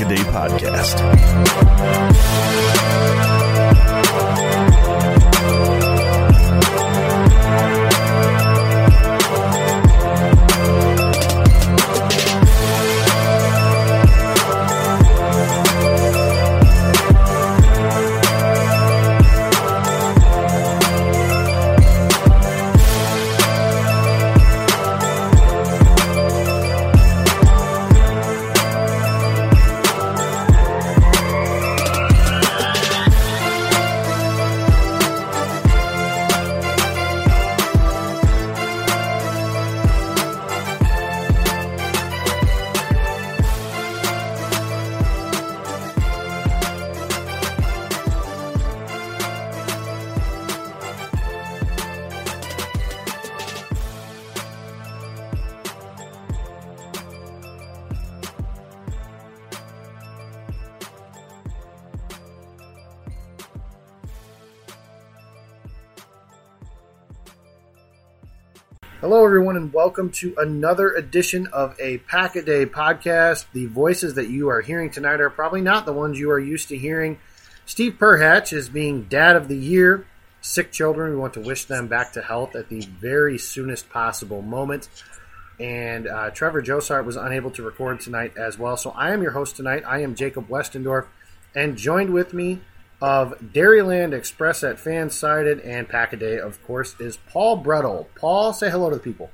is the Pack a Day Podcast. And welcome to another edition of a Pack a Day podcast. The voices that you are hearing tonight are probably not the ones you are used to hearing. Steve Perhatch is being Dad of the Year. Sick children, we want to wish them back to health at the very soonest possible moment. And uh, Trevor Josart was unable to record tonight as well. So I am your host tonight. I am Jacob Westendorf, and joined with me of Dairyland Express at Fansided and Packaday, of course, is Paul Brettel. Paul, say hello to the people.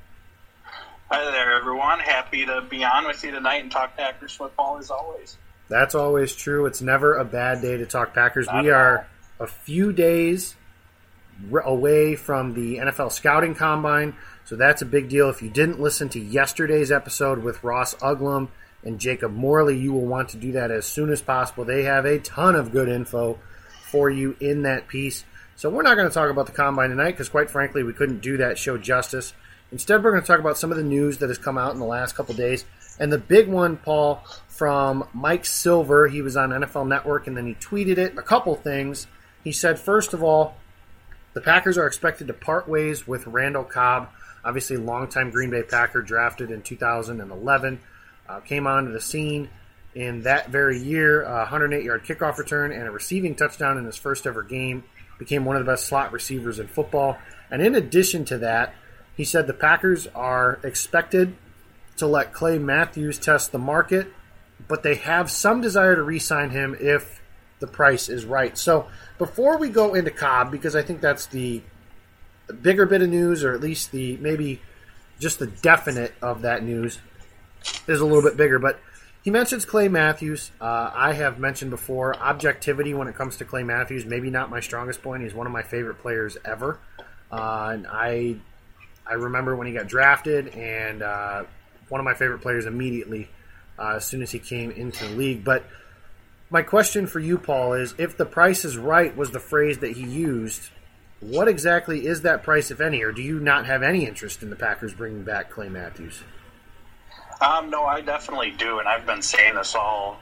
Hi there, everyone. Happy to be on with you tonight and talk Packers football as always. That's always true. It's never a bad day to talk Packers. Not we are a few days away from the NFL scouting combine, so that's a big deal. If you didn't listen to yesterday's episode with Ross Uglem and Jacob Morley, you will want to do that as soon as possible. They have a ton of good info for you in that piece. So we're not going to talk about the combine tonight because, quite frankly, we couldn't do that show justice. Instead, we're going to talk about some of the news that has come out in the last couple days. And the big one, Paul, from Mike Silver, he was on NFL Network and then he tweeted it. A couple things. He said, first of all, the Packers are expected to part ways with Randall Cobb, obviously longtime Green Bay Packer, drafted in 2011, uh, came onto the scene in that very year, a 108 yard kickoff return and a receiving touchdown in his first ever game. Became one of the best slot receivers in football. And in addition to that, he said the Packers are expected to let Clay Matthews test the market, but they have some desire to re sign him if the price is right. So before we go into Cobb, because I think that's the bigger bit of news, or at least the maybe just the definite of that news, is a little bit bigger. But he mentions Clay Matthews. Uh, I have mentioned before objectivity when it comes to Clay Matthews. Maybe not my strongest point. He's one of my favorite players ever, uh, and I I remember when he got drafted, and uh, one of my favorite players immediately uh, as soon as he came into the league. But my question for you, Paul, is if the price is right was the phrase that he used, what exactly is that price, if any, or do you not have any interest in the Packers bringing back Clay Matthews? Um, no, I definitely do, and I've been saying this all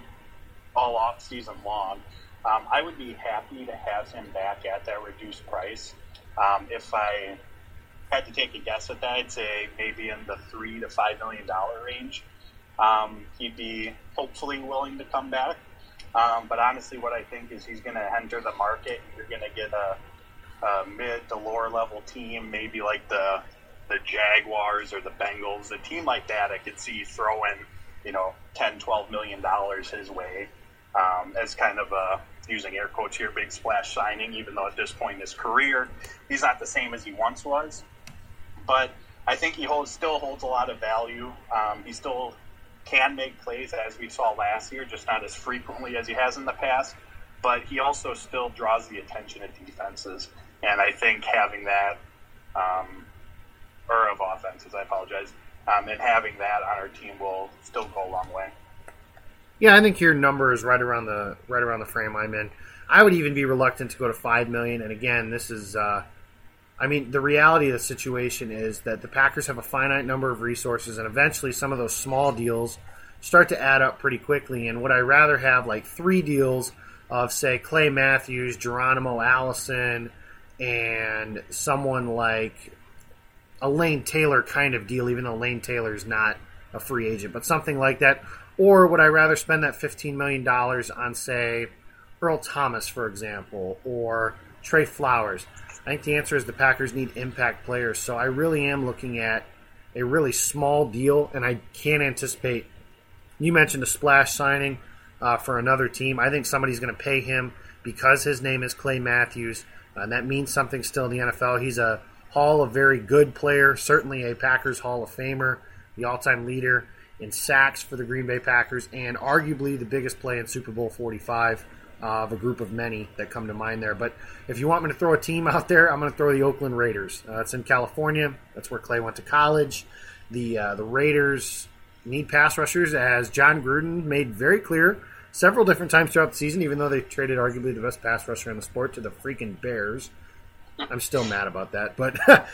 all off season long. Um, I would be happy to have him back at that reduced price. Um, if I had to take a guess at that, I'd say maybe in the three to five million dollar range. Um, he'd be hopefully willing to come back. Um, but honestly, what I think is he's going to enter the market. You're going to get a, a mid to lower level team, maybe like the the Jaguars or the Bengals, a team like that. I could see throwing, you know, 10, 12 million dollars his way um, as kind of a using air quotes here, big splash signing. Even though at this point in his career, he's not the same as he once was but I think he holds still holds a lot of value. Um, he still can make plays as we saw last year, just not as frequently as he has in the past. But he also still draws the attention of defenses, and I think having that, um, or of offenses, I apologize, um, and having that on our team will still go a long way. Yeah, I think your number is right around the right around the frame I'm in. I would even be reluctant to go to five million. And again, this is uh, I mean, the reality of the situation is that the Packers have a finite number of resources, and eventually some of those small deals start to add up pretty quickly. And would I rather have like three deals of, say, Clay Matthews, Geronimo Allison, and someone like a Lane Taylor kind of deal, even though Lane Taylor is not a free agent, but something like that? Or would I rather spend that $15 million on, say, Earl Thomas, for example, or Trey Flowers? I think the answer is the Packers need impact players. So I really am looking at a really small deal, and I can't anticipate. You mentioned a splash signing uh, for another team. I think somebody's going to pay him because his name is Clay Matthews, and that means something still in the NFL. He's a Hall of very good player, certainly a Packers Hall of Famer, the all-time leader in sacks for the Green Bay Packers, and arguably the biggest play in Super Bowl 45 uh, of a group of many that come to mind there. But if you want me to throw a team out there, I'm going to throw the Oakland Raiders. Uh, it's in California. That's where Clay went to college. The uh, the Raiders need pass rushers, as Jon Gruden made very clear several different times throughout the season. Even though they traded arguably the best pass rusher in the sport to the freaking Bears, I'm still mad about that. But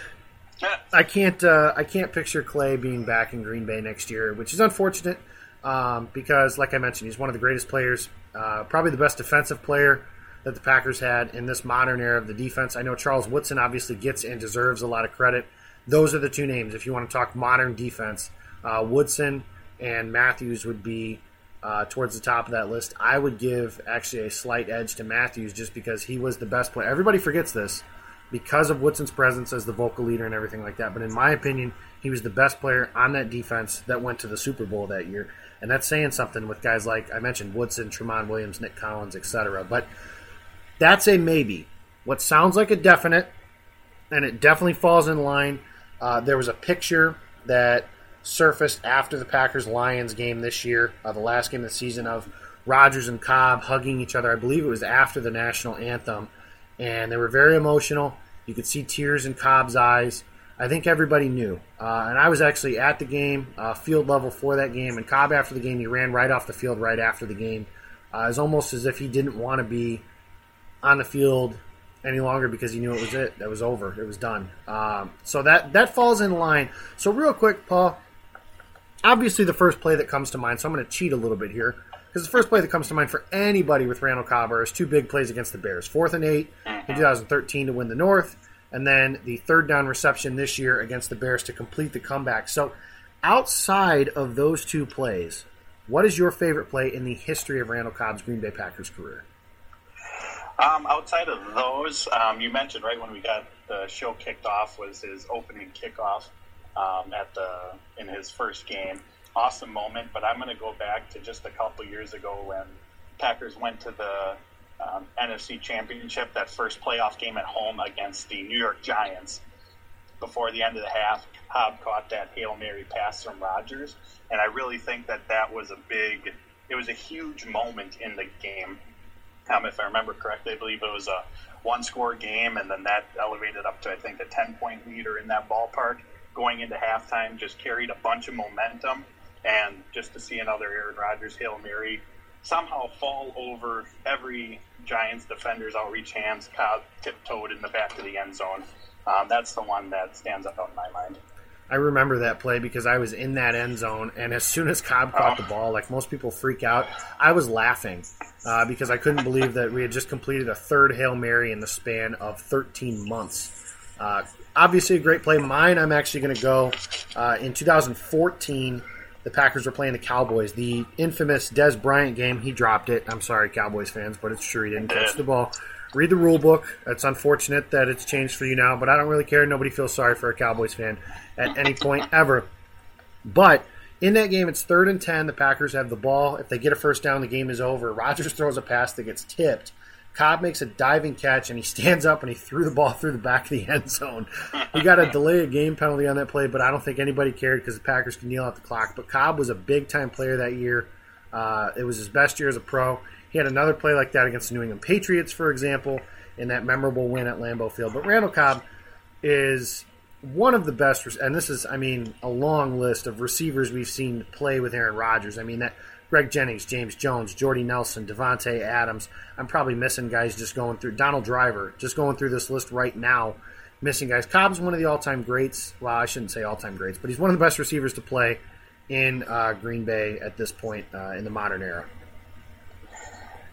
I can't uh, I can't picture Clay being back in Green Bay next year, which is unfortunate um, because, like I mentioned, he's one of the greatest players uh, probably the best defensive player that the Packers had in this modern era of the defense. I know Charles Woodson obviously gets and deserves a lot of credit. Those are the two names. If you want to talk modern defense, uh, Woodson and Matthews would be uh, towards the top of that list. I would give actually a slight edge to Matthews just because he was the best player. Everybody forgets this because of Woodson's presence as the vocal leader and everything like that. But in my opinion, he was the best player on that defense that went to the Super Bowl that year and that's saying something with guys like I mentioned Woodson, Tramon Williams, Nick Collins, etc. But that's a maybe. What sounds like a definite, and it definitely falls in line. Uh, there was a picture that surfaced after the Packers Lions game this year, uh, the last game of the season, of Rodgers and Cobb hugging each other. I believe it was after the national anthem, and they were very emotional. You could see tears in Cobb's eyes. I think everybody knew. Uh, and I was actually at the game, uh, field level for that game. And Cobb, after the game, he ran right off the field right after the game. Uh, it was almost as if he didn't want to be on the field any longer because he knew it was it. That was over. It was done. Um, so that that falls in line. So real quick, Paul. Obviously, the first play that comes to mind. So I'm going to cheat a little bit here because the first play that comes to mind for anybody with Randall Cobb is two big plays against the Bears. Fourth and eight in 2013 to win the North and then the third down reception this year against the Bears to complete the comeback. So, outside of those two plays, what is your favorite play in the history of Randall Cobb's Green Bay Packers career? Um, outside of those, um, you mentioned right when we got the show kicked off was his opening kickoff um, at the in his first game. Awesome moment, but I'm going to go back to just a couple years ago when Packers went to the um, NFC Championship, that first playoff game at home against the New York Giants. before the end of the half, Cobb caught that Hail Mary pass from Rodgers. And I really think that that was a big, it was a huge moment in the game. Um, if I remember correctly, I believe it was a one score game, and then that elevated up to, I think, a 10 point leader in that ballpark going into halftime, just carried a bunch of momentum. And just to see another Aaron Rodgers Hail Mary somehow fall over every Giants defender's outreach hands, Cobb tiptoed in the back of the end zone. Um, that's the one that stands up out in my mind. I remember that play because I was in that end zone, and as soon as Cobb caught Oh. the ball, like most people freak out, I was laughing uh, because I couldn't believe that we had just completed a third Hail Mary in the span of 13 months. Uh, obviously, a great play. Mine, I'm actually going to go uh, in 2014. The Packers were playing the Cowboys. The infamous Dez Bryant game, he dropped it. I'm sorry, Cowboys fans, but it's true. He didn't catch the ball. Read the rule book. It's unfortunate that it's changed for you now, but I don't really care. Nobody feels sorry for a Cowboys fan at any point ever. But in that game, it's third and 10. The Packers have the ball. If they get a first down, the game is over. Rodgers throws a pass that gets tipped. Cobb makes a diving catch and he stands up and he threw the ball through the back of the end zone. He got a delay of game penalty on that play, but I don't think anybody cared because the Packers can kneel out the clock. But Cobb was a big time player that year. Uh, it was his best year as a pro. He had another play like that against the New England Patriots, for example, in that memorable win at Lambeau Field. But Randall Cobb is one of the best, and this is, I mean, a long list of receivers we've seen play with Aaron Rodgers. I mean, that Greg Jennings, James Jones, Jordy Nelson, Davante Adams. I'm probably missing guys just going through Donald Driver, just going through this list right now. Missing guys. Cobb's one of the all-time greats. Well, I shouldn't say all-time greats, but he's one of the best receivers to play in uh, Green Bay at this point uh, in the modern era.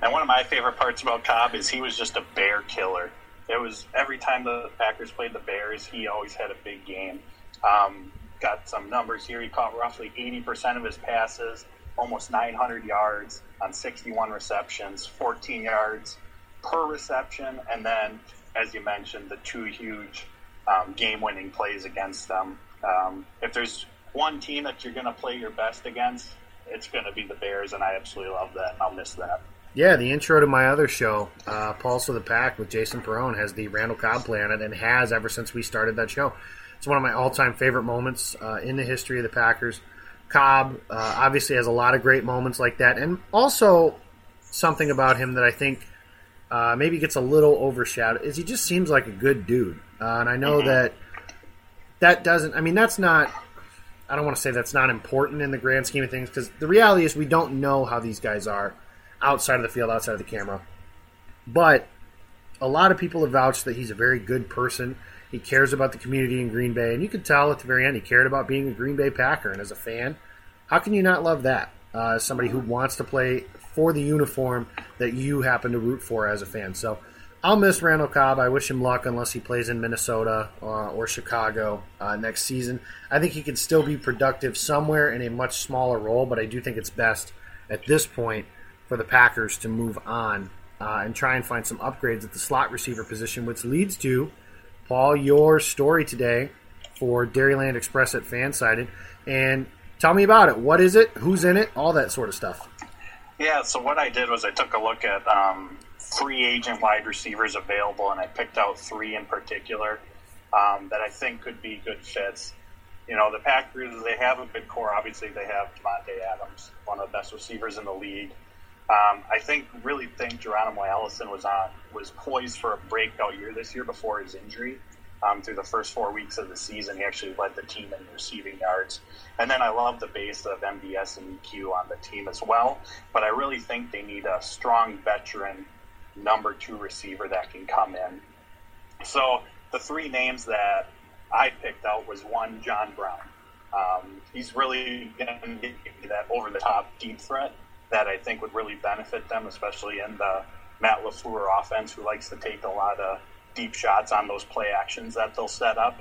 And one of my favorite parts about Cobb is he was just a bear killer. It was every time the Packers played the Bears, he always had a big game. Um, got some numbers here. He caught roughly 80% of his passes, almost 900 yards on 61 receptions, 14 yards per reception, and then, as you mentioned, the two huge um, game-winning plays against them. Um, if there's one team that you're going to play your best against, it's going to be the Bears, and I absolutely love that, I'll miss that. Yeah, the intro to my other show, uh, Pulse of the Pack with Jason Perone, has the Randall Cobb play on it and has ever since we started that show. It's one of my all time favorite moments uh, in the history of the Packers. Cobb uh, obviously has a lot of great moments like that, and also something about him that I think uh, maybe gets a little overshadowed is he just seems like a good dude. Uh, and I know that that doesn't, I mean, that's not, I don't want to say that's not important in the grand scheme of things because the reality is we don't know how these guys are outside of the field, outside of the camera. But a lot of people have vouched that he's a very good person. He cares about the community in Green Bay, and you could tell at the very end he cared about being a Green Bay Packer. And as a fan, how can you not love that? Uh, somebody who wants to play for the uniform that you happen to root for as a fan. So I'll miss Randall Cobb. I wish him luck unless he plays in Minnesota uh, or Chicago uh, next season. I think he could still be productive somewhere in a much smaller role, but I do think it's best at this point for the Packers to move on uh, and try and find some upgrades at the slot receiver position, which leads to Paul your story today for Dairyland Express at Fansided, and tell me about it. What is it? Who's in it? All that sort of stuff. Yeah, so what I did was I took a look at um, free agent wide receivers available, and I picked out three in particular um, that I think could be good fits. You know, the Packers, they have a good core. Obviously, they have Davante Adams, one of the best receivers in the league. Um, I think, really think Geronimo Allison was on was poised for a breakout year this year before his injury. Um, through the first four weeks of the season, he actually led the team in receiving yards. And then I love the base of MDS and EQ on the team as well. But I really think they need a strong veteran number two receiver that can come in. So the three names that I picked out was one, John Brown. Um, he's really going to be that over the top deep threat that I think would really benefit them, especially in the Matt LaFleur offense, who likes to take a lot of deep shots on those play actions that they'll set up.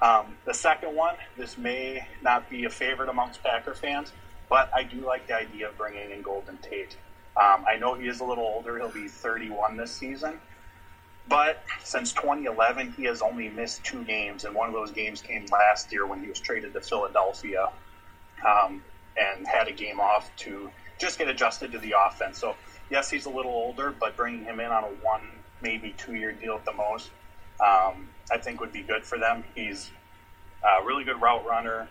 Um, the second one, this may not be a favorite amongst Packer fans, but I do like the idea of bringing in Golden Tate. Um, I know he is a little older; he'll be 31 this season, but since 2011, he has only missed two games, and one of those games came last year when he was traded to Philadelphia um, and had a game off to just get adjusted to the offense. So, yes, he's a little older, but bringing him in on a one, maybe two year deal at the most, um, I think would be good for them. He's a really good route runner.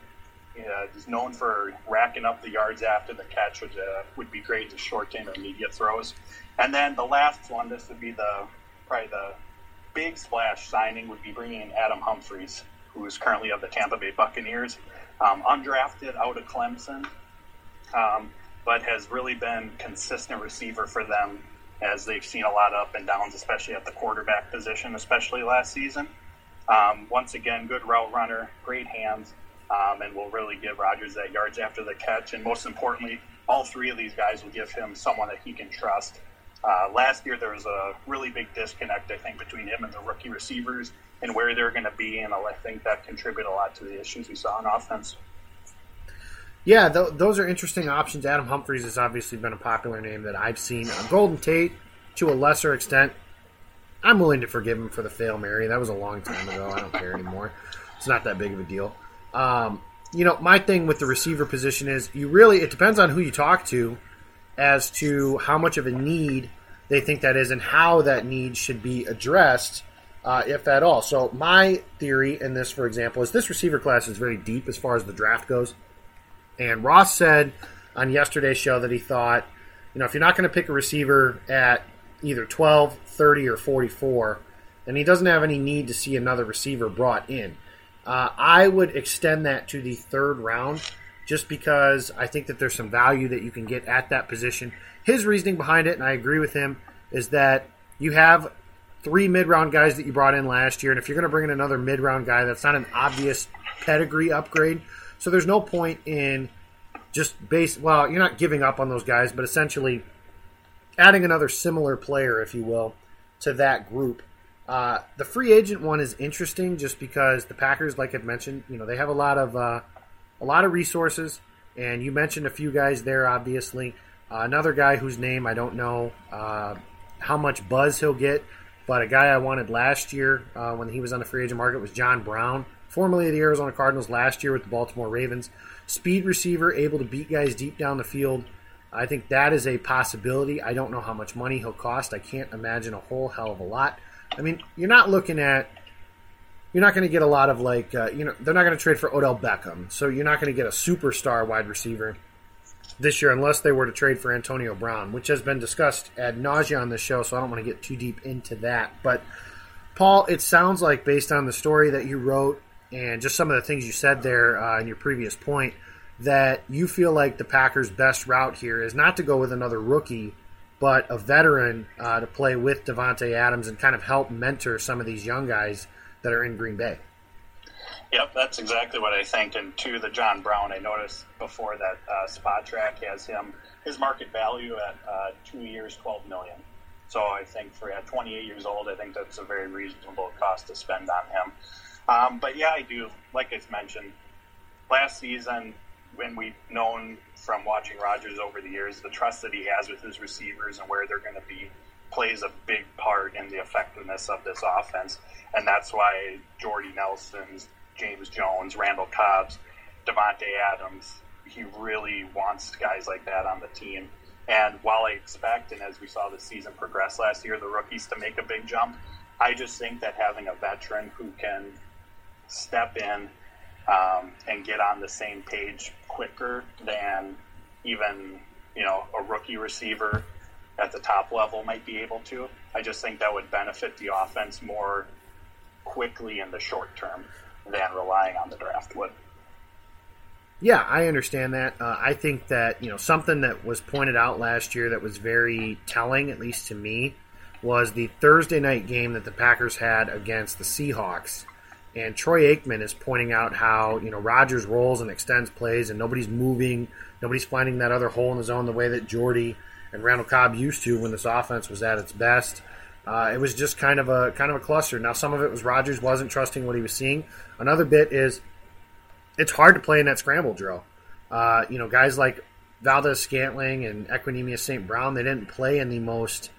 Uh, he's known for racking up the yards after the catch, which uh, would be great to short or immediate throws. And then the last one, this would be the probably the big splash signing, would be bringing in Adam Humphries, who is currently of the Tampa Bay Buccaneers, um, undrafted out of Clemson, um, but has really been consistent receiver for them as they've seen a lot of up and downs, especially at the quarterback position, especially last season. Um, once again, good route runner, great hands um, and will really give Rodgers that yards after the catch. And most importantly, all three of these guys will give him someone that he can trust. Uh, last year, there was a really big disconnect, I think, between him and the rookie receivers and where they're going to be. And I think that contributed a lot to the issues we saw on offense. Yeah, th- those are interesting options. Adam Humphries has obviously been a popular name that I've seen. Uh, Golden Tate, to a lesser extent, I'm willing to forgive him for the fail Mary. That was a long time ago. I don't care anymore. It's not that big of a deal. Um, you know, my thing with the receiver position is you really, it depends on who you talk to as to how much of a need they think that is and how that need should be addressed, uh, if at all. So, my theory in this, for example, is this receiver class is very deep as far as the draft goes. And Ross said on yesterday's show that he thought, you know, if you're not going to pick a receiver at either 12, 30, or 44, then he doesn't have any need to see another receiver brought in. Uh, I would extend that to the third round just because I think that there's some value that you can get at that position. His reasoning behind it, and I agree with him, is that you have three mid round guys that you brought in last year, and if you're going to bring in another mid round guy, that's not an obvious pedigree upgrade. So there's no point in just base. Well, you're not giving up on those guys, but essentially adding another similar player, if you will, to that group uh, the free agent one is interesting just because the Packers, like I've mentioned, you know they have a lot of uh, a lot of resources, and you mentioned a few guys there. Obviously, uh, another guy whose name I don't know uh, how much buzz he'll get, but a guy I wanted last year uh, when he was on the free agent market was John Brown, formerly the Arizona Cardinals, last year with the Baltimore Ravens. Speed receiver, able to beat guys deep down the field. I think that is a possibility. I don't know how much money he'll cost. I can't imagine a whole hell of a lot. I mean, you're not looking at you're not going to get a lot of like uh, you know they're not going to trade for Odell Beckham, so you're not going to get a superstar wide receiver this year unless they were to trade for Antonio Brown, which has been discussed ad nausea on the show. So I don't want to get too deep into that. But Paul, it sounds like based on the story that you wrote and just some of the things you said there uh, in your previous point that you feel like the Packers' best route here is not to go with another rookie but a veteran uh, to play with Davante Adams and kind of help mentor some of these young guys that are in Green Bay. Yep, that's exactly what I think. And to the John Brown, I noticed before that uh, Spotrac has him his market value at uh, two years, twelve million. So I think for at 28 years old, I think that's a very reasonable cost to spend on him. Um, but yeah, I do. Like I mentioned, last season when we've known from watching Rodgers over the years, the trust that he has with his receivers and where they're going to be plays a big part in the effectiveness of this offense. And that's why Jordy Nelson's, James Jones, Randall Cobb's, Davante Adams, he really wants guys like that on the team. And while I expect, and as we saw the season progress last year, the rookies to make a big jump, I just think that having a veteran who can step in um, and get on the same page quicker than even you know a rookie receiver at the top level might be able to. I just think that would benefit the offense more quickly in the short term than relying on the draft would. Yeah, I understand that. Uh, I think that you know something that was pointed out last year that was very telling, at least to me, was the Thursday night game that the Packers had against the Seahawks and Troy Aikman is pointing out how you know Rodgers rolls and extends plays, and nobody's moving, nobody's finding that other hole in the zone the way that Jordy and Randall Cobb used to when this offense was at its best. Uh, it was just kind of a kind of a cluster. Now some of it was Rodgers wasn't trusting what he was seeing. Another bit is it's hard to play in that scramble drill. Uh, you know, guys like Valdes-Scantling and Equanimeous St. Brown, they didn't play in the most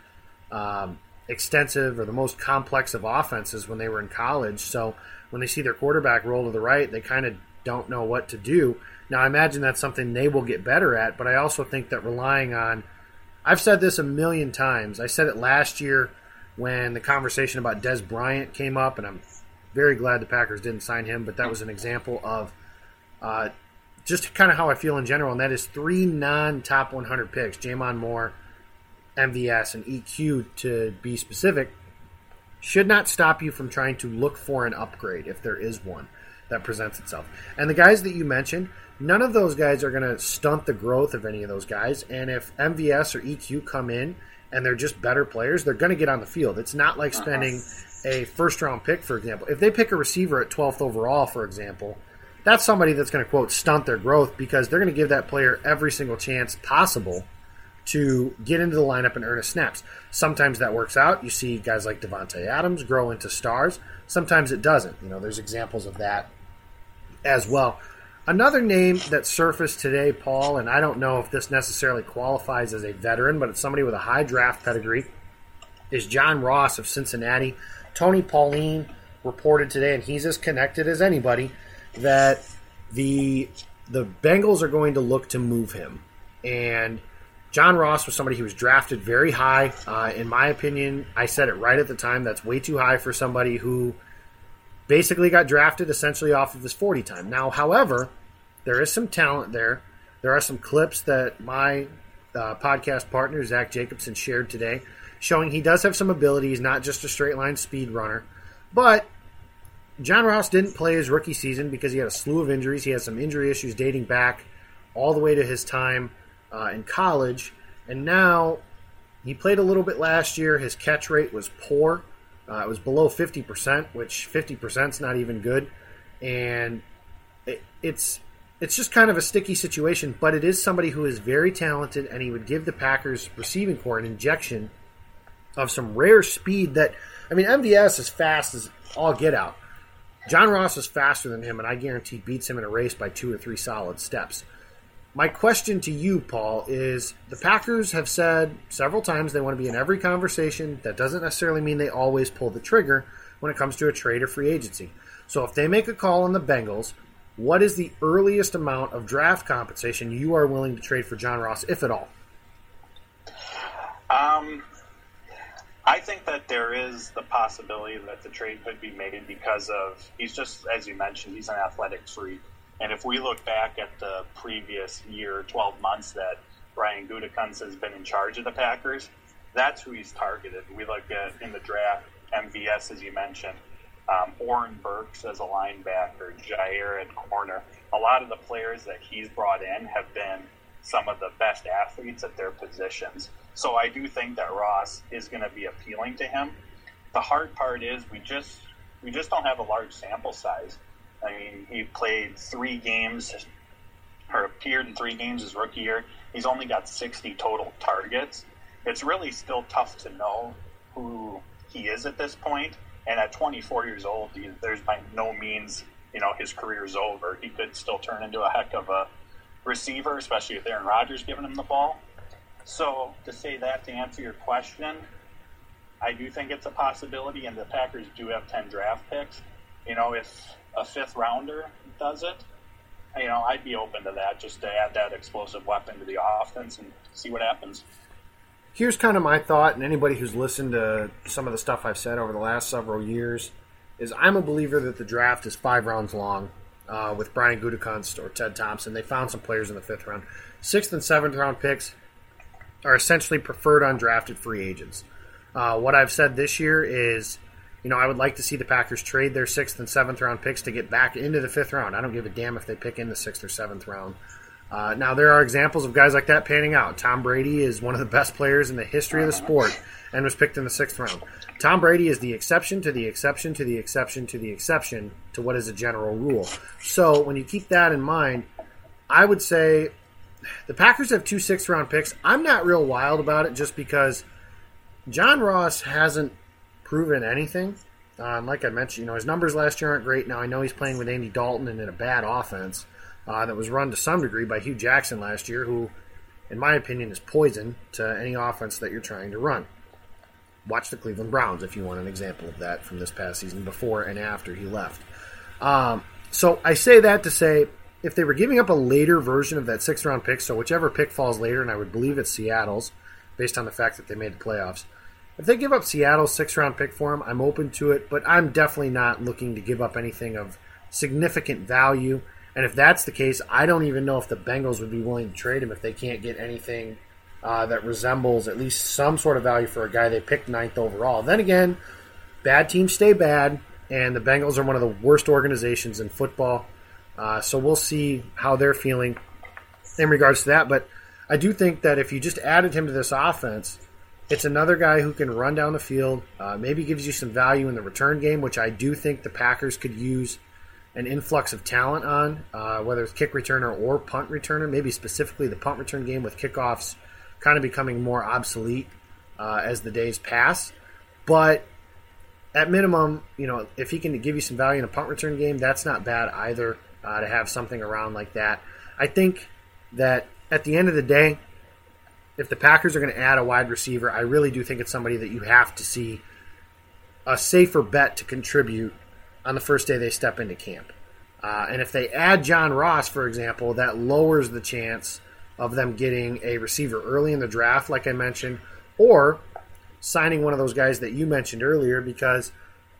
um, extensive or the most complex of offenses when they were in college. So when they see their quarterback roll to the right, they kind of don't know what to do. Now, I imagine that's something they will get better at, but I also think that relying on, I've said this a million times. I said it last year when the conversation about Dez Bryant came up, and I'm very glad the Packers didn't sign him, but that was an example of uh, just kind of how I feel in general, and that is three non top 100 picks J'Mon Moore, MVS, and EQ to be specific should not stop you from trying to look for an upgrade if there is one that presents itself. And the guys that you mentioned, none of those guys are going to stunt the growth of any of those guys. And if MVS or EQ come in and they're just better players, they're going to get on the field. It's not like uh-huh. spending a first round pick, for example. If they pick a receiver at 12th overall, for example, that's somebody that's going to, quote, stunt their growth because they're going to give that player every single chance possible to get into the lineup and earn a snaps. Sometimes that works out. You see guys like Davante Adams grow into stars. Sometimes it doesn't. You know, there's examples of that as well. Another name that surfaced today, Paul, and I don't know if this necessarily qualifies as a veteran, but it's somebody with a high draft pedigree, is John Ross of Cincinnati. Tony Pauline reported today, and he's as connected as anybody, that the the Bengals are going to look to move him. And John Ross was somebody who was drafted very high. Uh, in my opinion, I said it right at the time. That's way too high for somebody who basically got drafted essentially off of his 40 time. Now, however, there is some talent there. There are some clips that my uh, podcast partner, Zach Jacobson, shared today showing he does have some ability. He's not just a straight line speed runner. But John Ross didn't play his rookie season because he had a slew of injuries. He had some injury issues dating back all the way to his time uh, in college. And now he played a little bit last year. His catch rate was poor. Uh, it was below 50%, which 50% is not even good. And it, it's it's just kind of a sticky situation, but it is somebody who is very talented, and he would give the Packers receiving core an injection of some rare speed that, I mean, MVS is fast as all get out. John Ross is faster than him, and I guarantee beats him in a race by two or three solid steps. My question to you, Paul, is the Packers have said several times they want to be in every conversation. That doesn't necessarily mean they always pull the trigger when it comes to a trade or free agency. So if they make a call on the Bengals, what is the earliest amount of draft compensation you are willing to trade for John Ross, if at all? Um, I think that there is the possibility that the trade could be made because of he's just as you mentioned, he's an athletic freak. And if we look back at the previous year, 12 months that Brian Gutekunst has been in charge of the Packers, that's who he's targeted. We look at in the draft, MVS, as you mentioned, um, Oren Burks as a linebacker, Jaire at corner. A lot of the players that he's brought in have been some of the best athletes at their positions. So I do think that Ross is going to be appealing to him. The hard part is we just we just don't have a large sample size. I mean, he played three games or appeared in three games his rookie year. He's only got 60 total targets. It's really still tough to know who he is at this point. And at 24 years old, there's by no means, you know, his career is over. He could still turn into a heck of a receiver, especially if Aaron Rodgers giving him the ball. So to say that to answer your question, I do think it's a possibility, and the Packers do have ten draft picks. You know, if a fifth rounder does it, you know, I'd be open to that just to add that explosive weapon to the offense and see what happens. Here's kind of my thought, and anybody who's listened to some of the stuff I've said over the last several years is I'm a believer that the draft is five rounds long. Uh, with Brian Gutekunst or Ted Thompson, they found some players in the fifth round. Sixth and seventh round picks, are essentially preferred undrafted free agents. Uh, what I've said this year is, you know, I would like to see the Packers trade their sixth and seventh round picks to get back into the fifth round. I don't give a damn if they pick in the sixth or seventh round. Uh, now, there are examples of guys like that panning out. Tom Brady is one of the best players in the history of the sport and was picked in the sixth round. Tom Brady is the exception to the exception to the exception to the exception to what is a general rule. So, when you keep that in mind, I would say the Packers have two sixth round picks. I'm not real wild about it just because John Ross hasn't proven anything. Uh, like I mentioned, you know his numbers last year aren't great. Now I know he's playing with Andy Dalton and in a bad offense uh, that was run to some degree by Hue Jackson last year, who, in my opinion, is poison to any offense that you're trying to run. Watch the Cleveland Browns if you want an example of that from this past season, before and after he left. Um, so I say that to say if they were giving up a later version of that sixth round pick, so whichever pick falls later, and I would believe it's Seattle's, based on the fact that they made the playoffs, If they give up Seattle's six round pick for him, I'm open to it, but I'm definitely not looking to give up anything of significant value. And if that's the case, I don't even know if the Bengals would be willing to trade him if they can't get anything uh, that resembles at least some sort of value for a guy they picked ninth overall. Then again, bad teams stay bad, and the Bengals are one of the worst organizations in football. Uh, so we'll see how they're feeling in regards to that. But I do think that if you just added him to this offense, it's another guy who can run down the field, uh, maybe gives you some value in the return game, which I do think the Packers could use an influx of talent on, uh, whether it's kick returner or punt returner, maybe specifically the punt return game with kickoffs kind of becoming more obsolete uh, as the days pass. But at minimum, you know, if he can give you some value in a punt return game, that's not bad either uh, to have something around like that. I think that at the end of the day, if the Packers are going to add a wide receiver, I really do think it's somebody that you have to see a safer bet to contribute on the first day they step into camp. Uh, and if they add John Ross, for example, that lowers the chance of them getting a receiver early in the draft, like I mentioned, or signing one of those guys that you mentioned earlier, because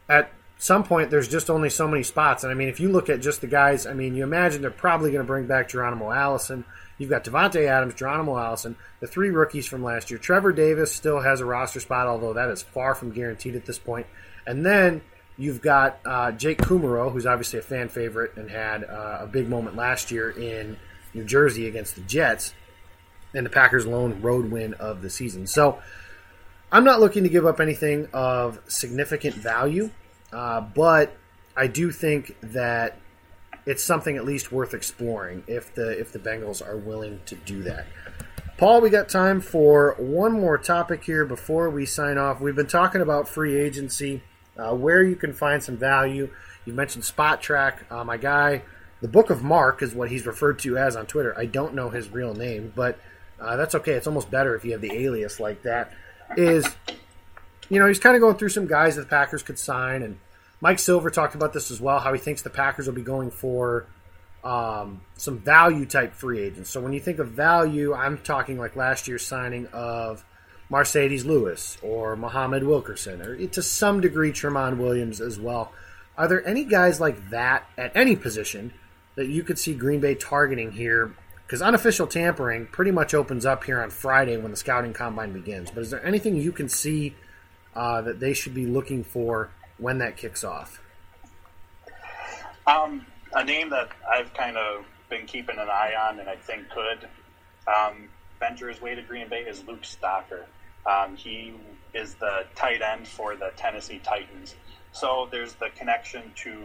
at some point there's just only so many spots. And I mean, if you look at just the guys, I mean, you imagine they're probably going to bring back Geronimo Allison. You've got Davante Adams, Geronimo Allison, the three rookies from last year. Trevor Davis still has a roster spot, although that is far from guaranteed at this point. And then you've got uh, Jake Kumerow, who's obviously a fan favorite and had uh, a big moment last year in New Jersey against the Jets, and the Packers' lone road win of the season. So I'm not looking to give up anything of significant value, uh, but I do think that it's something at least worth exploring if the if the Bengals are willing to do that. Paul, we got time for one more topic here before we sign off. We've been talking about free agency, uh, where you can find some value. You mentioned Spotrac. Uh, my guy, the Book of Mark is what he's referred to as on Twitter. I don't know his real name, but uh, that's okay. It's almost better if you have the alias like that. Is you know he's kind of going through some guys that the Packers could sign and Mike Silver talked about this as well, how he thinks the Packers will be going for um, some value type free agents. So when you think of value, I'm talking like last year's signing of Marcedes Lewis or Muhammad Wilkerson, or to some degree Tramon Williams as well. Are there any guys like that at any position that you could see Green Bay targeting here? Because unofficial tampering pretty much opens up here on Friday when the scouting combine begins. But is there anything you can see uh, that they should be looking for when that kicks off? Um, a name that I've kind of been keeping an eye on and I think could um, venture his way to Green Bay is Luke Stocker. Um, he is the tight end for the Tennessee Titans. So there's the connection to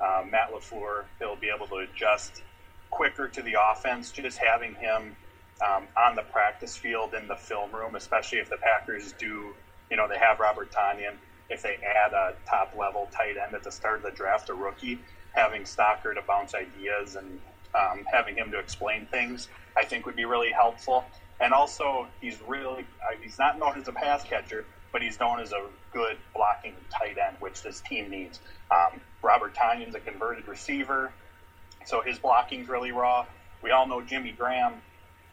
uh, Matt LaFleur. He'll be able to adjust quicker to the offense, just having him um, on the practice field in the film room, especially if the Packers do, you know, they have Robert Tonyan if they add a top level tight end at the start of the draft, a rookie, having Stocker to bounce ideas and um, having him to explain things, I think would be really helpful. And also, he's really uh, he's not known as a pass catcher, but he's known as a good blocking tight end, which this team needs. Um, Robert Tonyan's a converted receiver, so his blocking's really raw. We all know Jimmy Graham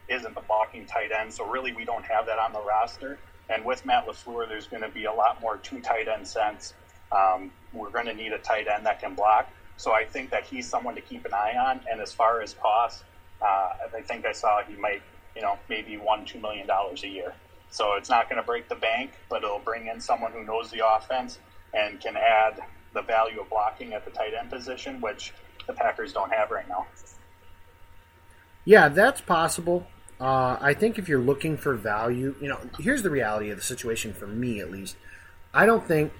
isn't a blocking tight end, so really we don't have that on the roster. And with Matt LaFleur, there's going to be a lot more two tight end sense. Um, we're going to need a tight end that can block. So I think that he's someone to keep an eye on. And as far as cost, uh, I think I saw he might, you know, maybe one, two million dollars a year. So it's not going to break the bank, but it'll bring in someone who knows the offense and can add the value of blocking at the tight end position, which the Packers don't have right now. Yeah, that's possible. Uh, I think if you're looking for value, you know, here's the reality of the situation for me at least. I don't think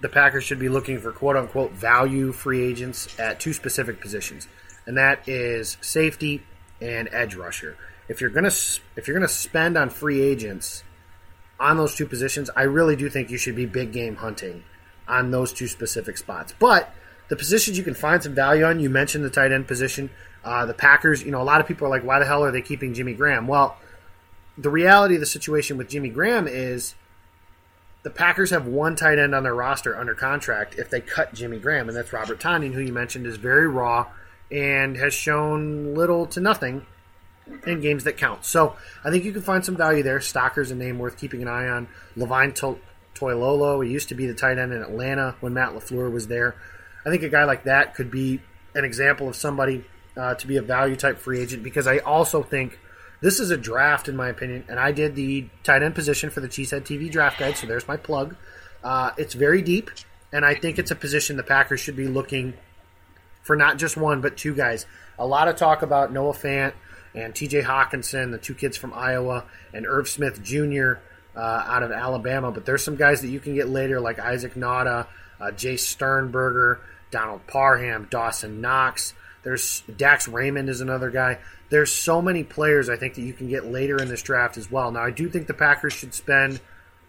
the Packers should be looking for quote unquote value free agents at two specific positions, and that is safety and edge rusher. If you're gonna if you're gonna spend on free agents on those two positions, I really do think you should be big game hunting on those two specific spots. But the positions you can find some value on, you mentioned the tight end position. Uh, the Packers, you know, a lot of people are like, why the hell are they keeping Jimmy Graham? Well, the reality of the situation with Jimmy Graham is the Packers have one tight end on their roster under contract if they cut Jimmy Graham, and that's Robert Tonyan, who you mentioned is very raw and has shown little to nothing in games that count. So I think you can find some value there. Stocker's a name worth keeping an eye on. Levine to- Toilolo, he used to be the tight end in Atlanta when Matt LaFleur was there. I think a guy like that could be an example of somebody uh, to be a value type free agent because I also think this is a draft, in my opinion, and I did the tight end position for the Cheesehead TV draft guide, so there's my plug. Uh, it's very deep, and I think it's a position the Packers should be looking for not just one, but two guys. A lot of talk about Noah Fant and TJ Hockenson, the two kids from Iowa, and Irv Smith Jr. Uh, out of Alabama, but there's some guys that you can get later, like Isaac Nauta, uh, Jace Sternberger, Donald Parham, Dawson Knox. There's Dax Raymond is another guy. There's so many players I think that you can get later in this draft as well. Now I do think the Packers should spend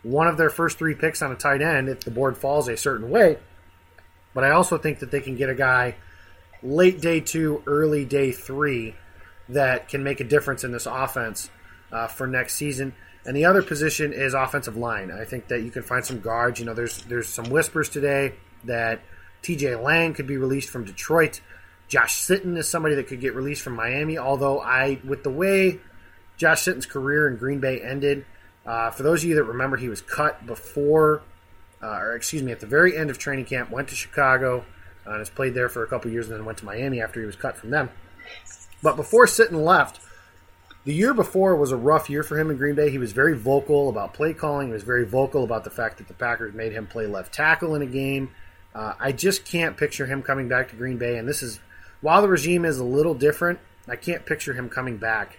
one of their first three picks on a tight end if the board falls a certain way. But I also think that they can get a guy late day two, early day three that can make a difference in this offense uh, for next season. And the other position is offensive line. I think that you can find some guards. You know, there's there's some whispers today that T.J. Lang could be released from Detroit. Josh Sitton is somebody that could get released from Miami. Although I, with the way Josh Sitton's career in Green Bay ended, uh, for those of you that remember, he was cut before, uh, or excuse me, at the very end of training camp. Went to Chicago uh, and has played there for a couple years, and then went to Miami after he was cut from them. But before Sitton left, the year before was a rough year for him in Green Bay. He was very vocal about play calling. He was very vocal about the fact that the Packers made him play left tackle in a game. Uh, I just can't picture him coming back to Green Bay. And this is, while the regime is a little different, I can't picture him coming back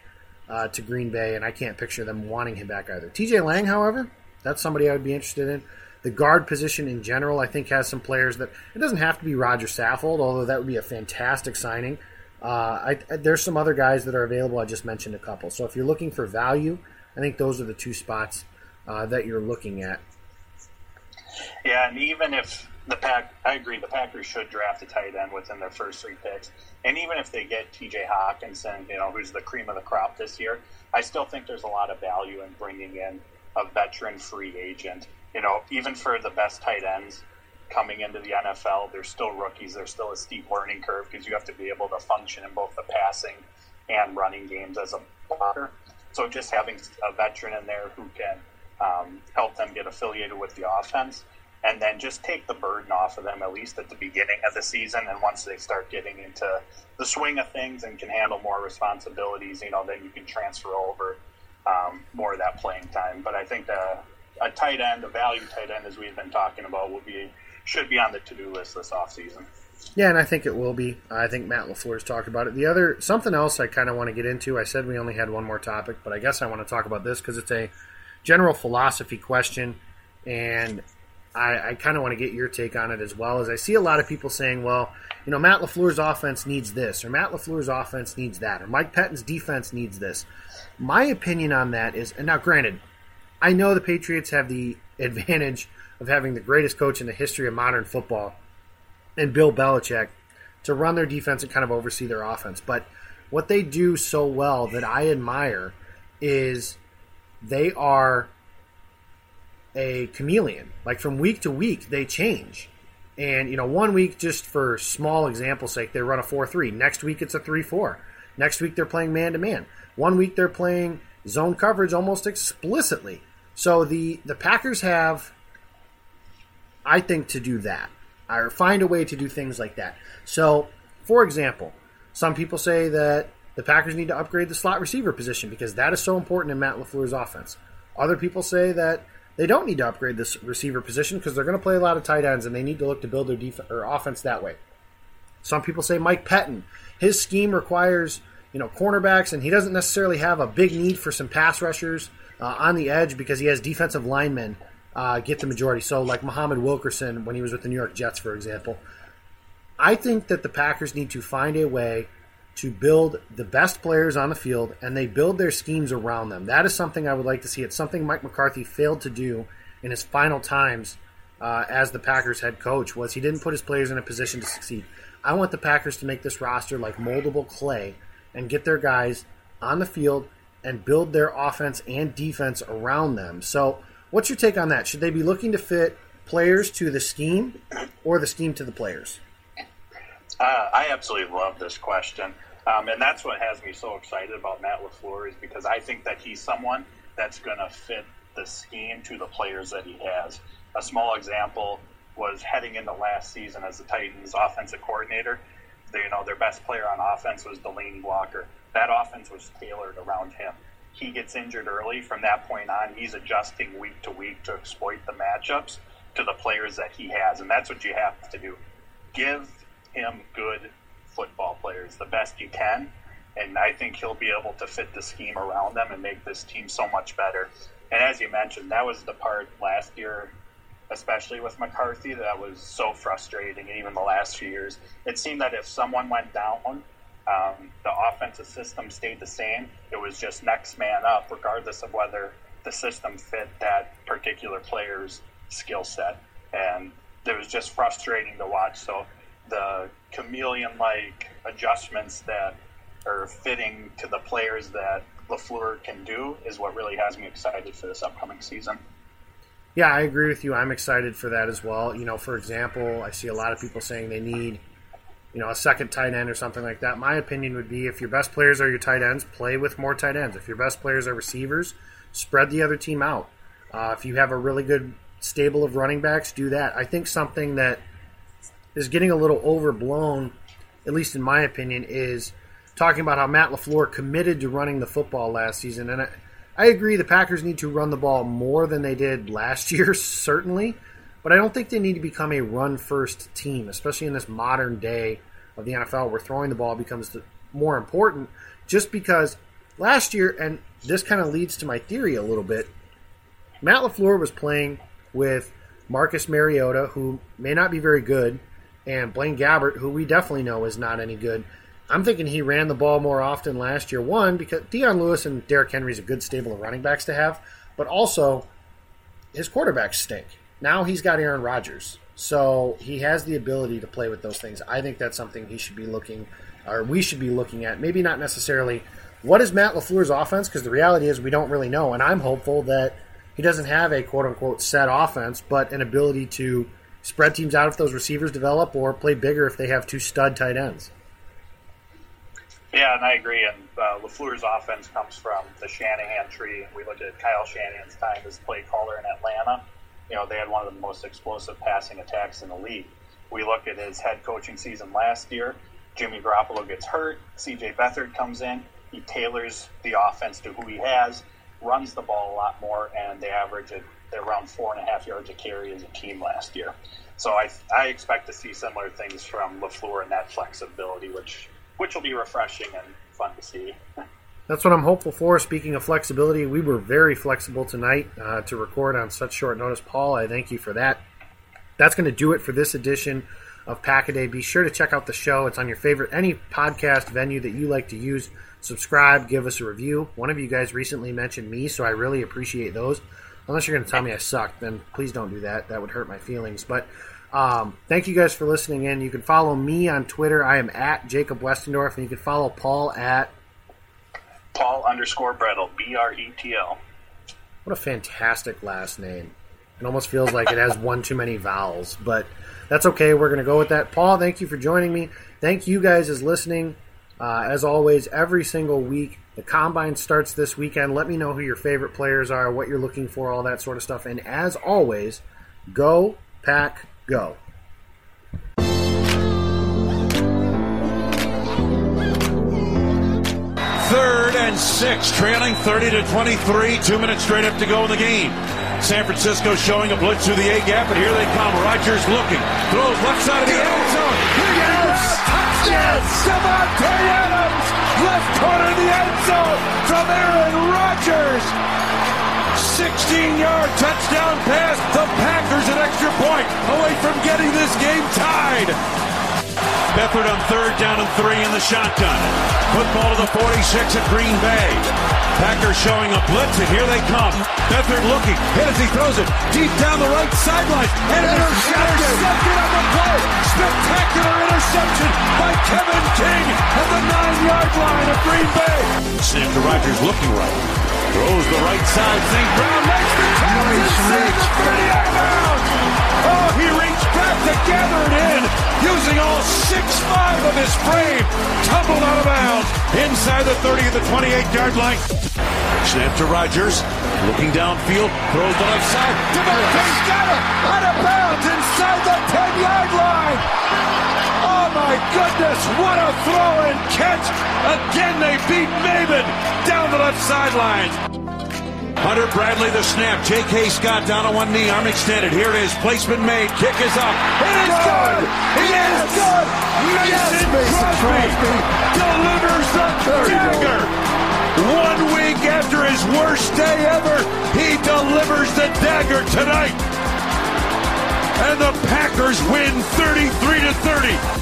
uh, to Green Bay, and I can't picture them wanting him back either. TJ Lang, however, that's somebody I would be interested in. The guard position in general, I think, has some players that it doesn't have to be Rodger Saffold, although that would be a fantastic signing. Uh, I, there's some other guys that are available. I just mentioned a couple. So if you're looking for value, I think those are the two spots uh, that you're looking at. Yeah, and even if the pack, I agree, the Packers should draft a tight end within their first three picks. And even if they get T.J. Hockenson, you know, who's the cream of the crop this year, I still think there's a lot of value in bringing in a veteran free agent. You know, even for the best tight ends, coming into the NFL. They're still rookies. There's still a steep learning curve because you have to be able to function in both the passing and running games as a blocker. So just having a veteran in there who can um, help them get affiliated with the offense and then just take the burden off of them at least at the beginning of the season. And once they start getting into the swing of things and can handle more responsibilities, you know, then you can transfer over um, more of that playing time. But I think the, a tight end, a value tight end, as we've been talking about, will be should be on the to do list this offseason. Yeah, and I think it will be. I think Matt LaFleur's talked about it. The other something else I kind of want to get into. I said we only had one more topic, but I guess I want to talk about this because it's a general philosophy question, and I, I kind of want to get your take on it as well. As I see a lot of people saying, "Well, you know, Matt LaFleur's offense needs this, or Matt LaFleur's offense needs that, or Mike Pettine's defense needs this." My opinion on that is, and now granted, I know the Patriots have the advantage of having the greatest coach in the history of modern football and Bill Belichick to run their defense and kind of oversee their offense. But what they do so well that I admire is they are a chameleon. Like from week to week, they change. And, you know, one week, just for small example sake, they run a 4 3. Next week, it's a 3 4. Next week, they're playing man to man. One week, they're playing zone coverage almost explicitly. So the, the Packers have I think, to do that or find a way to do things like that. So, for example, some people say that the Packers need to upgrade the slot receiver position because that is so important in Matt LaFleur's offense. Other people say that they don't need to upgrade this receiver position because they're going to play a lot of tight ends and they need to look to build their def- or offense that way. Some people say Mike Pettine, his scheme requires you know cornerbacks and he doesn't necessarily have a big need for some pass rushers uh, on the edge because he has defensive linemen uh, get the majority. So, like Muhammad Wilkerson when he was with the New York Jets, for example. I think that the Packers need to find a way to build the best players on the field and they build their schemes around them. That is something I would like to see. It's something Mike McCarthy failed to do in his final times uh, as the Packers head coach was he didn't put his players in a position to succeed. I want the Packers to make this roster like moldable clay and get their guys on the field and build their offense and defense around them. So What's your take on that? Should they be looking to fit players to the scheme or the scheme to the players? Uh, I absolutely love this question. Um, and that's what has me so excited about Matt LaFleur is because I think that he's someone that's going to fit the scheme to the players that he has. A small example was heading into last season as the Titans offensive coordinator. They, you know, their best player on offense was Delanie Walker. That offense was tailored around him. He gets injured early. From that point on, he's adjusting week to week to exploit the matchups to the players that he has, and that's what you have to do. Give him good football players, the best you can, and I think he'll be able to fit the scheme around them and make this team so much better. And as you mentioned, that was the part last year, especially with McCarthy, that was so frustrating. And even the last few years, it seemed that if someone went down, um, the offensive system stayed the same. It was just next man up, regardless of whether the system fit that particular player's skill set. And it was just frustrating to watch. So the chameleon like adjustments that are fitting to the players that LaFleur can do is what really has me excited for this upcoming season. Yeah, I agree with you. I'm excited for that as well. You know, for example, I see a lot of people saying they need, you know, a second tight end or something like that. My opinion would be if your best players are your tight ends, play with more tight ends. If your best players are receivers, spread the other team out. Uh, if you have a really good stable of running backs, do that. I think something that is getting a little overblown, at least in my opinion, is talking about how Matt LaFleur committed to running the football last season. And I, I agree the Packers need to run the ball more than they did last year, certainly. But I don't think they need to become a run first team, especially in this modern day of the NFL where throwing the ball becomes more important. Just because last year, and this kind of leads to my theory a little bit, Matt LaFleur was playing with Marcus Mariota, who may not be very good, and Blaine Gabbert, who we definitely know is not any good. I'm thinking he ran the ball more often last year. One, because Dion Lewis and Derrick Henry is a good stable of running backs to have, but also his quarterbacks stink. Now he's got Aaron Rodgers. So he has the ability to play with those things. I think that's something he should be looking, or we should be looking at. Maybe not necessarily what is Matt LaFleur's offense, because the reality is we don't really know. And I'm hopeful that he doesn't have a quote unquote set offense, but an ability to spread teams out if those receivers develop or play bigger if they have two stud tight ends. Yeah, and I agree. And uh, LaFleur's offense comes from the Shanahan tree. We look at Kyle Shanahan's time as play caller in Atlanta. You know, they had one of the most explosive passing attacks in the league. We look at his head coaching season last year. Jimmy Garoppolo gets hurt. CJ Beathard comes in. He tailors the offense to who he has, runs the ball a lot more, and they average it around four and a half yards a carry as a team last year. So I, I expect to see similar things from LaFleur and that flexibility, which which will be refreshing and fun to see. That's what I'm hopeful for. Speaking of flexibility, we were very flexible tonight uh, to record on such short notice. Paul, I thank you for that. That's going to do it for this edition of Pack a Day. Be sure to check out the show. It's on your favorite any podcast venue that you like to use. Subscribe, give us a review. One of you guys recently mentioned me, so I really appreciate those. Unless you're going to tell me I suck, then please don't do that. That would hurt my feelings. But um, thank you guys for listening in. You can follow me on Twitter. I am at Jacob Westendorf, and you can follow Paul at Paul underscore Bretl, B R E T L. What a fantastic last name. It almost feels like it has one too many vowels, but that's okay. We're going to go with that. Paul, thank you for joining me. Thank you guys as listening. Uh, as always, every single week, the combine starts this weekend. Let me know who your favorite players are, what you're looking for, all that sort of stuff. And as always, go, pack, go. Third and six, trailing 30 to 23. Two minutes straight up to go in the game. San Francisco showing a blitz through the A gap, and here they come. Rodgers looking, throws left side of the end zone. Yes! Touchdown! Davante Adams, left corner of the end zone from Aaron Rodgers. 16-yard touchdown pass. The Packers an extra point away from getting this game tied. Beathard on third down and three in the shotgun. Football to the 46 at Green Bay. Packers showing a blitz, and here they come. Beathard looking, hit as he throws it deep down the right sideline. And intercepted. intercepted on the play. Spectacular interception by Kevin King at the nine-yard line of Green Bay. Snap to Rodgers looking right. Throws the right side. St. Brown makes the catch. Nice reach. Oh, he reached back. to gather it in, using all six-five of his frame. Tumbled out of bounds inside the 30 of the 28-yard line. Snap to Rodgers, looking downfield, throws the left side. Davante's got it, out of bounds inside the 10-yard line. Oh my goodness, what a throw and catch! Again, they beat Maven down the left sideline. Hunter Bradley, the snap. J.K. Scott down on one knee, arm extended. Here it is. Placement made. Kick is up. It is good. It yes. is good. Mason, yes, Mason Crosby, Crosby delivers the dagger. One week after his worst day ever, he delivers the dagger tonight. And the Packers win 33 to 30.